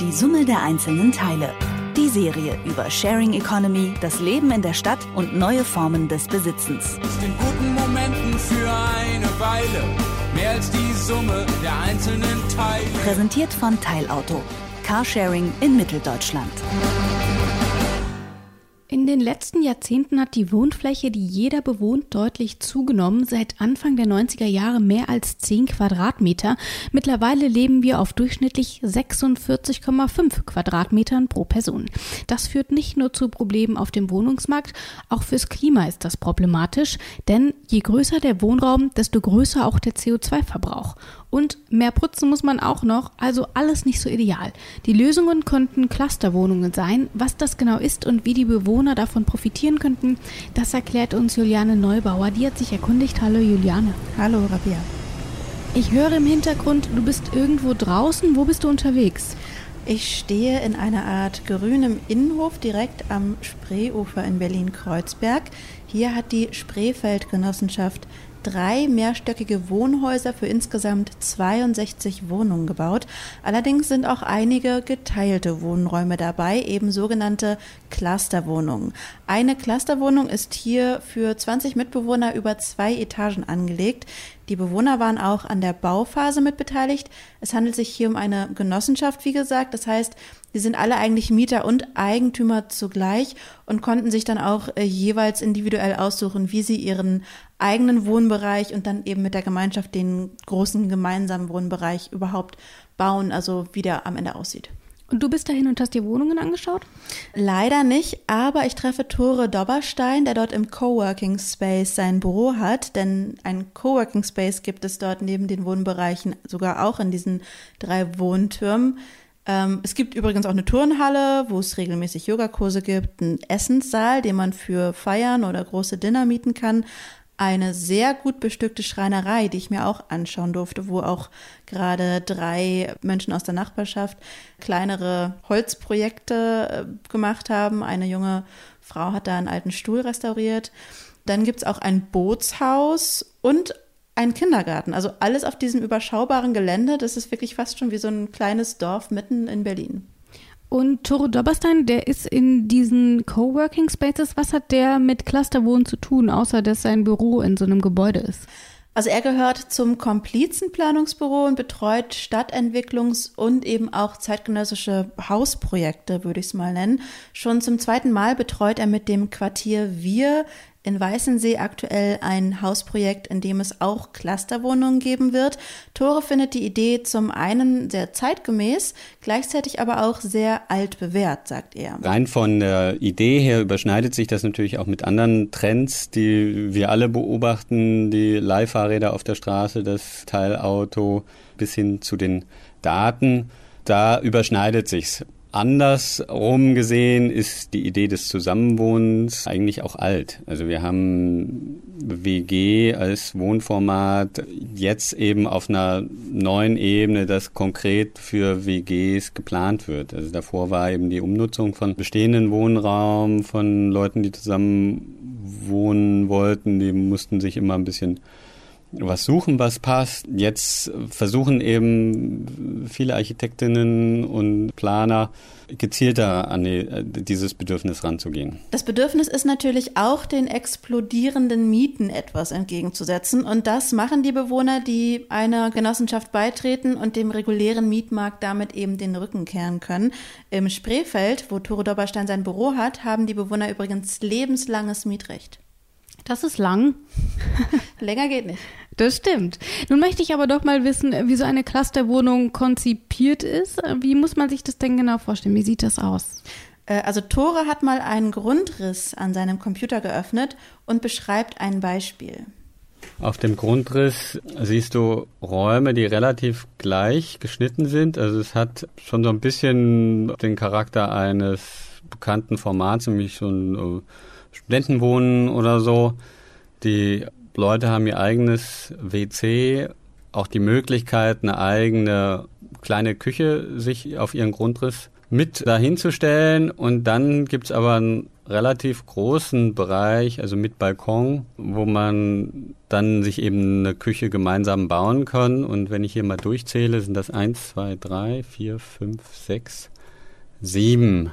Die Summe der einzelnen Teile. Die Serie über Sharing Economy, das Leben in der Stadt und neue Formen des Besitzens. In guten Momenten für eine Weile mehr als die Summe der einzelnen Teile. Präsentiert von Teilauto. Carsharing in Mitteldeutschland. In den letzten Jahrzehnten hat die Wohnfläche, die jeder bewohnt, deutlich zugenommen. Seit Anfang der 90er Jahre mehr als 10 Quadratmeter. Mittlerweile leben wir auf durchschnittlich 46,5 Quadratmetern pro Person. Das führt nicht nur zu Problemen auf dem Wohnungsmarkt, auch fürs Klima ist das problematisch, denn je größer der Wohnraum, desto größer auch der CO2-Verbrauch. Und mehr putzen muss man auch noch, also alles nicht so ideal. Die Lösungen könnten Clusterwohnungen sein. Was das genau ist und wie die Bewohner davon profitieren könnten, das erklärt uns Juliane Neubauer. Die hat sich erkundigt. Hallo Juliane. Hallo Rabia. Ich höre im Hintergrund, du bist irgendwo draußen. Wo bist du unterwegs? Ich stehe in einer Art grünem Innenhof direkt am Spreeufer in Berlin-Kreuzberg. Hier hat die Spreefeld-Genossenschaft drei mehrstöckige Wohnhäuser für insgesamt 62 Wohnungen gebaut. Allerdings sind auch einige geteilte Wohnräume dabei, eben sogenannte Clusterwohnungen. Eine Clusterwohnung ist hier für 20 Mitbewohner über zwei Etagen angelegt. Die Bewohner waren auch an der Bauphase mit beteiligt. Es handelt sich hier um eine Genossenschaft, wie gesagt. Das heißt, sie sind alle eigentlich Mieter und Eigentümer zugleich und konnten sich dann auch äh, jeweils individuell aussuchen, wie sie ihren eigenen Wohnbereich und dann eben mit der Gemeinschaft den großen gemeinsamen Wohnbereich überhaupt bauen, also wie der am Ende aussieht. Und du bist dahin und hast dir Wohnungen angeschaut? Leider nicht, aber ich treffe Tore Dobberstein, der dort im Coworking Space sein Büro hat, denn ein Coworking Space gibt es dort neben den Wohnbereichen sogar auch in diesen drei Wohntürmen. Ähm, es gibt übrigens auch eine Turnhalle, wo es regelmäßig Yogakurse gibt, einen Essenssaal, den man für Feiern oder große Dinner mieten kann, eine sehr gut bestückte Schreinerei, die ich mir auch anschauen durfte, wo auch gerade drei Menschen aus der Nachbarschaft kleinere Holzprojekte äh, gemacht haben. Eine junge Frau hat da einen alten Stuhl restauriert. Dann gibt's auch ein Bootshaus und ein Kindergarten. Also alles auf diesem überschaubaren Gelände. Das ist wirklich fast schon wie so ein kleines Dorf mitten in Berlin. Und Toro Dobberstein, der ist in diesen Coworking Spaces. Was hat der mit Clusterwohnen zu tun, außer dass sein Büro in so einem Gebäude ist? Also er gehört zum Komplizenplanungsbüro und betreut Stadtentwicklungs- und eben auch zeitgenössische Hausprojekte, würde ich es mal nennen. Schon zum zweiten Mal betreut er mit dem Quartier Wir in Weißensee aktuell ein Hausprojekt, in dem es auch Clusterwohnungen geben wird. Tore findet die Idee zum einen sehr zeitgemäß, gleichzeitig aber auch sehr altbewährt, sagt er. Rein von der Idee her überschneidet sich das natürlich auch mit anderen Trends, die wir alle beobachten, die Leihfahrräder auf der Straße, das Teilauto bis hin zu den Daten. Da überschneidet sich's. Andersrum gesehen ist die Idee des Zusammenwohnens eigentlich auch alt. Also wir haben WG als Wohnformat jetzt eben auf einer neuen Ebene, das konkret für WGs geplant wird. Also davor war eben die Umnutzung von bestehenden Wohnraum, von Leuten, die zusammen wohnen wollten, die mussten sich immer ein bisschen was suchen, was passt. Jetzt versuchen eben viele Architektinnen und Planer gezielter an die, dieses Bedürfnis ranzugehen. Das Bedürfnis ist natürlich auch den explodierenden Mieten etwas entgegenzusetzen. Und das machen die Bewohner, die einer Genossenschaft beitreten und dem regulären Mietmarkt damit eben den Rücken kehren können. Im Spreefeld, wo Tore Dobberstein sein Büro hat, haben die Bewohner übrigens lebenslanges Mietrecht. Das ist lang. Länger geht nicht. Das stimmt. Nun möchte ich aber doch mal wissen, wie so eine Clusterwohnung konzipiert ist. Wie muss man sich das denn genau vorstellen? Wie sieht das aus? Äh, also Tore hat mal einen Grundriss an seinem Computer geöffnet und beschreibt ein Beispiel. Auf dem Grundriss siehst du Räume, die relativ gleich geschnitten sind. Also es hat schon so ein bisschen den Charakter eines bekannten Formats, nämlich so ein äh, Studentenwohnen oder so. Die Leute haben ihr eigenes WC, auch die Möglichkeit, eine eigene kleine Küche sich auf ihren Grundriss mit dahinzustellen. Und dann gibt's aber einen relativ großen Bereich, also mit Balkon, wo man dann sich eben eine Küche gemeinsam bauen kann. Und wenn ich hier mal durchzähle, sind das eins, zwei, drei, vier, fünf, sechs, sieben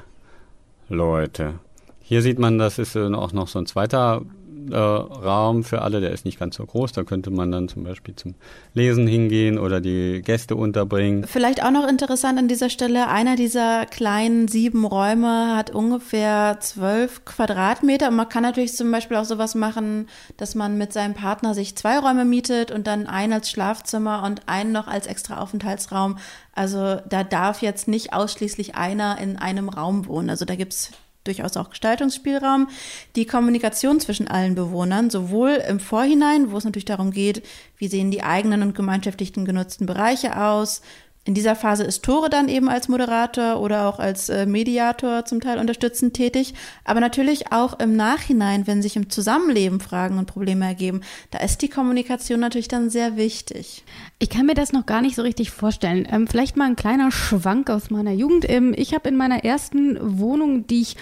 Leute. Hier sieht man, das ist auch noch so ein zweiter äh, Raum für alle, der ist nicht ganz so groß. Da könnte man dann zum Beispiel zum Lesen hingehen oder die Gäste unterbringen. Vielleicht auch noch interessant an dieser Stelle, einer dieser kleinen sieben Räume hat ungefähr zwölf Quadratmeter. Und man kann natürlich zum Beispiel auch sowas machen, dass man mit seinem Partner sich zwei Räume mietet und dann einen als Schlafzimmer und einen noch als extra Aufenthaltsraum. Also da darf jetzt nicht ausschließlich einer in einem Raum wohnen. Also da gibt's durchaus auch Gestaltungsspielraum. Die Kommunikation zwischen allen Bewohnern, sowohl im Vorhinein, wo es natürlich darum geht, wie sehen die eigenen und gemeinschaftlichen genutzten Bereiche aus, in dieser Phase ist Tore dann eben als Moderator oder auch als äh, Mediator zum Teil unterstützend tätig, aber natürlich auch im Nachhinein, wenn sich im Zusammenleben Fragen und Probleme ergeben, da ist die Kommunikation natürlich dann sehr wichtig. Ich kann mir das noch gar nicht so richtig vorstellen. Ähm, vielleicht mal ein kleiner Schwank aus meiner Jugend. Ähm, ich habe in meiner ersten Wohnung, die ich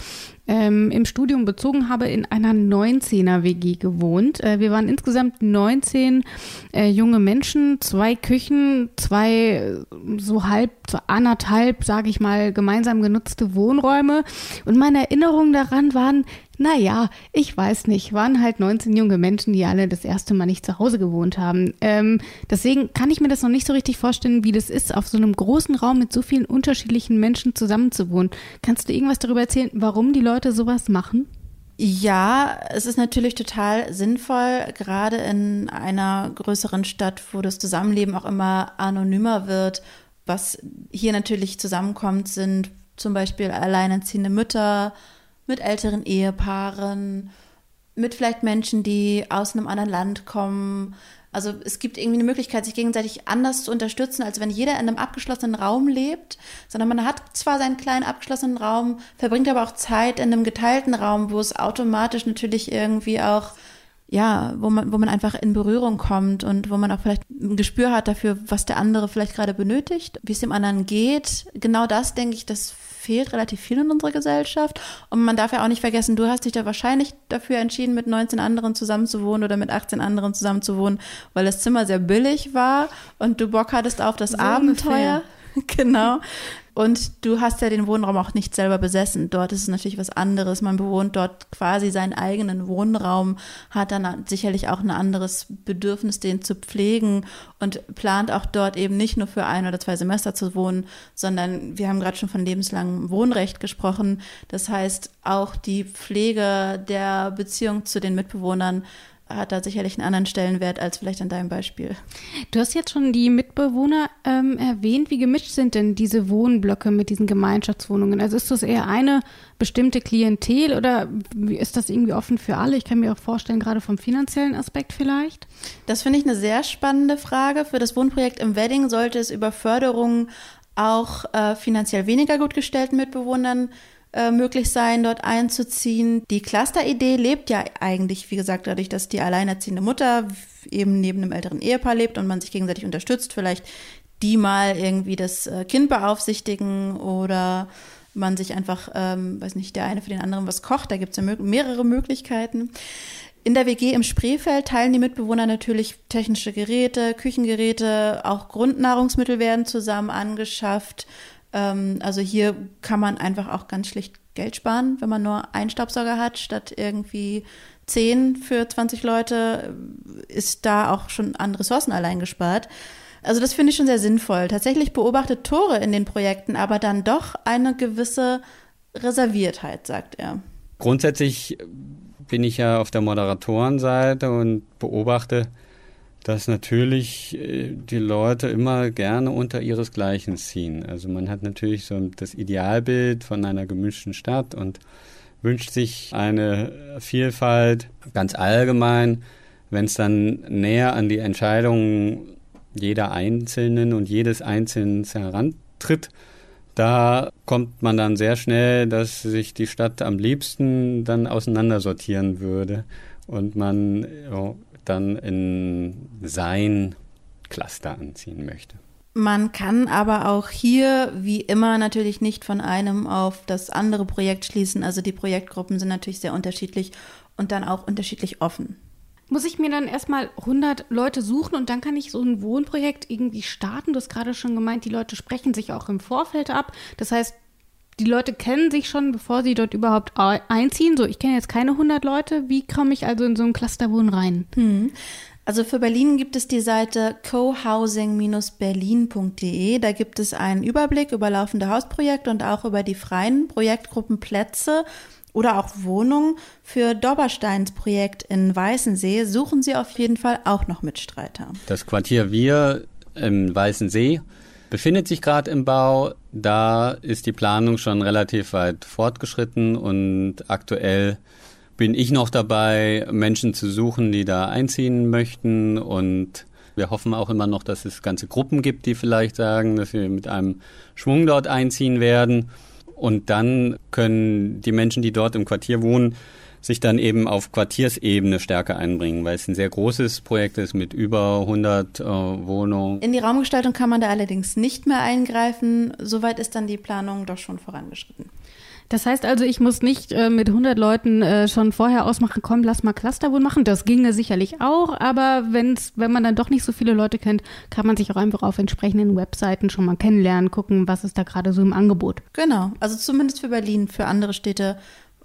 ähm, im Studium bezogen habe, in einer 19er WG gewohnt. Äh, wir waren insgesamt 19 äh, junge Menschen, zwei Küchen, zwei so halb, so anderthalb, sage ich mal, gemeinsam genutzte Wohnräume. Und meine Erinnerungen daran waren naja, ich weiß nicht, waren halt 19 junge Menschen, die alle das erste Mal nicht zu Hause gewohnt haben. Ähm, deswegen kann ich mir das noch nicht so richtig vorstellen, wie das ist, auf so einem großen Raum mit so vielen unterschiedlichen Menschen zusammenzuwohnen. Kannst du irgendwas darüber erzählen, warum die Leute sowas machen? Ja, es ist natürlich total sinnvoll, gerade in einer größeren Stadt, wo das Zusammenleben auch immer anonymer wird. Was hier natürlich zusammenkommt, sind zum Beispiel alleinerziehende Mütter, mit älteren Ehepaaren, mit vielleicht Menschen, die aus einem anderen Land kommen. Also es gibt irgendwie eine Möglichkeit, sich gegenseitig anders zu unterstützen, als wenn jeder in einem abgeschlossenen Raum lebt, sondern man hat zwar seinen kleinen abgeschlossenen Raum, verbringt aber auch Zeit in einem geteilten Raum, wo es automatisch natürlich irgendwie auch ja, wo man, wo man einfach in Berührung kommt und wo man auch vielleicht ein Gespür hat dafür, was der andere vielleicht gerade benötigt, wie es dem anderen geht. Genau das, denke ich, das fehlt relativ viel in unserer Gesellschaft. Und man darf ja auch nicht vergessen, du hast dich da wahrscheinlich dafür entschieden, mit 19 anderen zusammenzuwohnen oder mit 18 anderen zusammenzuwohnen, weil das Zimmer sehr billig war und du Bock hattest auf das so Abenteuer. Ungefähr. genau. Und du hast ja den Wohnraum auch nicht selber besessen. Dort ist es natürlich was anderes. Man bewohnt dort quasi seinen eigenen Wohnraum, hat dann sicherlich auch ein anderes Bedürfnis, den zu pflegen und plant auch dort eben nicht nur für ein oder zwei Semester zu wohnen, sondern wir haben gerade schon von lebenslangem Wohnrecht gesprochen. Das heißt, auch die Pflege der Beziehung zu den Mitbewohnern hat da sicherlich einen anderen Stellenwert als vielleicht an deinem Beispiel. Du hast jetzt schon die Mitbewohner ähm, erwähnt. Wie gemischt sind denn diese Wohnblöcke mit diesen Gemeinschaftswohnungen? Also ist das eher eine bestimmte Klientel oder ist das irgendwie offen für alle? Ich kann mir auch vorstellen, gerade vom finanziellen Aspekt vielleicht. Das finde ich eine sehr spannende Frage. Für das Wohnprojekt im Wedding sollte es über Förderung auch äh, finanziell weniger gut gestellten Mitbewohnern äh, möglich sein, dort einzuziehen. Die Cluster-Idee lebt ja eigentlich, wie gesagt, dadurch, dass die alleinerziehende Mutter eben neben einem älteren Ehepaar lebt und man sich gegenseitig unterstützt, vielleicht die mal irgendwie das äh, Kind beaufsichtigen oder man sich einfach, ähm, weiß nicht, der eine für den anderen was kocht. Da gibt es ja mehrere Möglichkeiten. In der WG im Spreefeld teilen die Mitbewohner natürlich technische Geräte, Küchengeräte, auch Grundnahrungsmittel werden zusammen angeschafft. Ähm, also hier kann man einfach auch ganz schlicht Geld sparen, wenn man nur einen Staubsauger hat, statt irgendwie zehn für 20 Leute, ist da auch schon an Ressourcen allein gespart. Also das finde ich schon sehr sinnvoll. Tatsächlich beobachtet Tore in den Projekten aber dann doch eine gewisse Reserviertheit, sagt er. Grundsätzlich bin ich ja auf der Moderatorenseite und beobachte, dass natürlich äh, die Leute immer gerne unter ihresgleichen ziehen. Also man hat natürlich so das Idealbild von einer gemischten Stadt und wünscht sich eine Vielfalt ganz allgemein. Wenn es dann näher an die Entscheidungen jeder Einzelnen und jedes Einzelnen herantritt, da kommt man dann sehr schnell, dass sich die Stadt am liebsten dann auseinandersortieren würde und man dann in sein Cluster anziehen möchte. Man kann aber auch hier, wie immer, natürlich nicht von einem auf das andere Projekt schließen. Also die Projektgruppen sind natürlich sehr unterschiedlich und dann auch unterschiedlich offen. Muss ich mir dann erstmal 100 Leute suchen und dann kann ich so ein Wohnprojekt irgendwie starten? Du hast gerade schon gemeint, die Leute sprechen sich auch im Vorfeld ab. Das heißt, die Leute kennen sich schon, bevor sie dort überhaupt einziehen. So, ich kenne jetzt keine 100 Leute. Wie komme ich also in so ein Clusterwohn rein? Hm. Also für Berlin gibt es die Seite cohousing-berlin.de. Da gibt es einen Überblick über laufende Hausprojekte und auch über die freien Projektgruppenplätze oder auch Wohnungen. Für Dobbersteins Projekt in Weißensee suchen Sie auf jeden Fall auch noch Mitstreiter. Das Quartier Wir im Weißensee befindet sich gerade im Bau. Da ist die Planung schon relativ weit fortgeschritten und aktuell bin ich noch dabei, Menschen zu suchen, die da einziehen möchten und wir hoffen auch immer noch, dass es ganze Gruppen gibt, die vielleicht sagen, dass wir mit einem Schwung dort einziehen werden. Und dann können die Menschen, die dort im Quartier wohnen, sich dann eben auf Quartiersebene stärker einbringen, weil es ein sehr großes Projekt ist mit über 100 äh, Wohnungen. In die Raumgestaltung kann man da allerdings nicht mehr eingreifen. Soweit ist dann die Planung doch schon vorangeschritten. Das heißt also, ich muss nicht äh, mit 100 Leuten äh, schon vorher ausmachen, komm, lass mal Clusterwohn machen. Das ginge sicherlich auch, aber wenn's, wenn man dann doch nicht so viele Leute kennt, kann man sich auch einfach auf entsprechenden Webseiten schon mal kennenlernen, gucken, was ist da gerade so im Angebot. Genau, also zumindest für Berlin, für andere Städte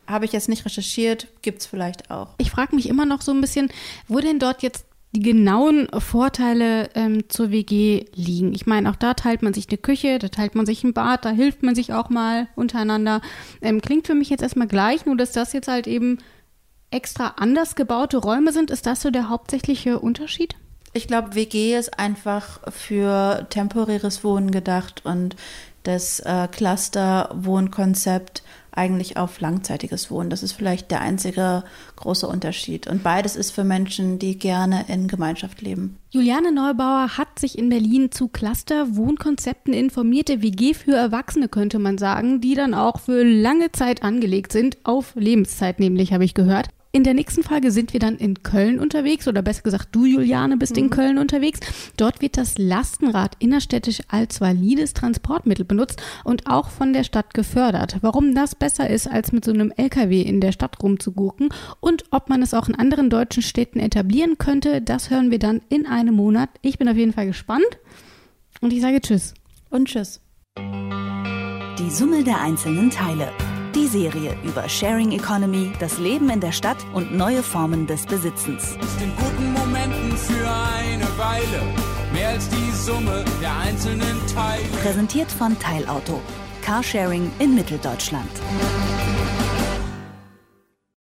habe ich jetzt nicht recherchiert, gibt es vielleicht auch. Ich frage mich immer noch so ein bisschen, wo denn dort jetzt die genauen Vorteile ähm, zur WG liegen. Ich meine, auch da teilt man sich eine Küche, da teilt man sich ein Bad, da hilft man sich auch mal untereinander. Ähm, klingt für mich jetzt erstmal gleich, nur dass das jetzt halt eben extra anders gebaute Räume sind. Ist das so der hauptsächliche Unterschied? Ich glaube, WG ist einfach für temporäres Wohnen gedacht und das äh, Cluster-Wohnkonzept eigentlich auf langzeitiges Wohnen. Das ist vielleicht der einzige große Unterschied. Und beides ist für Menschen, die gerne in Gemeinschaft leben. Juliane Neubauer hat sich in Berlin zu Cluster-Wohnkonzepten informierte WG für Erwachsene, könnte man sagen, die dann auch für lange Zeit angelegt sind, auf Lebenszeit nämlich, habe ich gehört. In der nächsten Folge sind wir dann in Köln unterwegs oder besser gesagt, du, Juliane, bist mhm. in Köln unterwegs. Dort wird das Lastenrad innerstädtisch als valides Transportmittel benutzt und auch von der Stadt gefördert. Warum das besser ist, als mit so einem LKW in der Stadt rumzugucken und ob man es auch in anderen deutschen Städten etablieren könnte, das hören wir dann in einem Monat. Ich bin auf jeden Fall gespannt und ich sage Tschüss. Und Tschüss. Die Summe der einzelnen Teile. Die Serie über Sharing Economy, das Leben in der Stadt und neue Formen des Besitzens. In guten Momenten für eine Weile mehr als die Summe der einzelnen Teile. Präsentiert von Teilauto. Carsharing in Mitteldeutschland.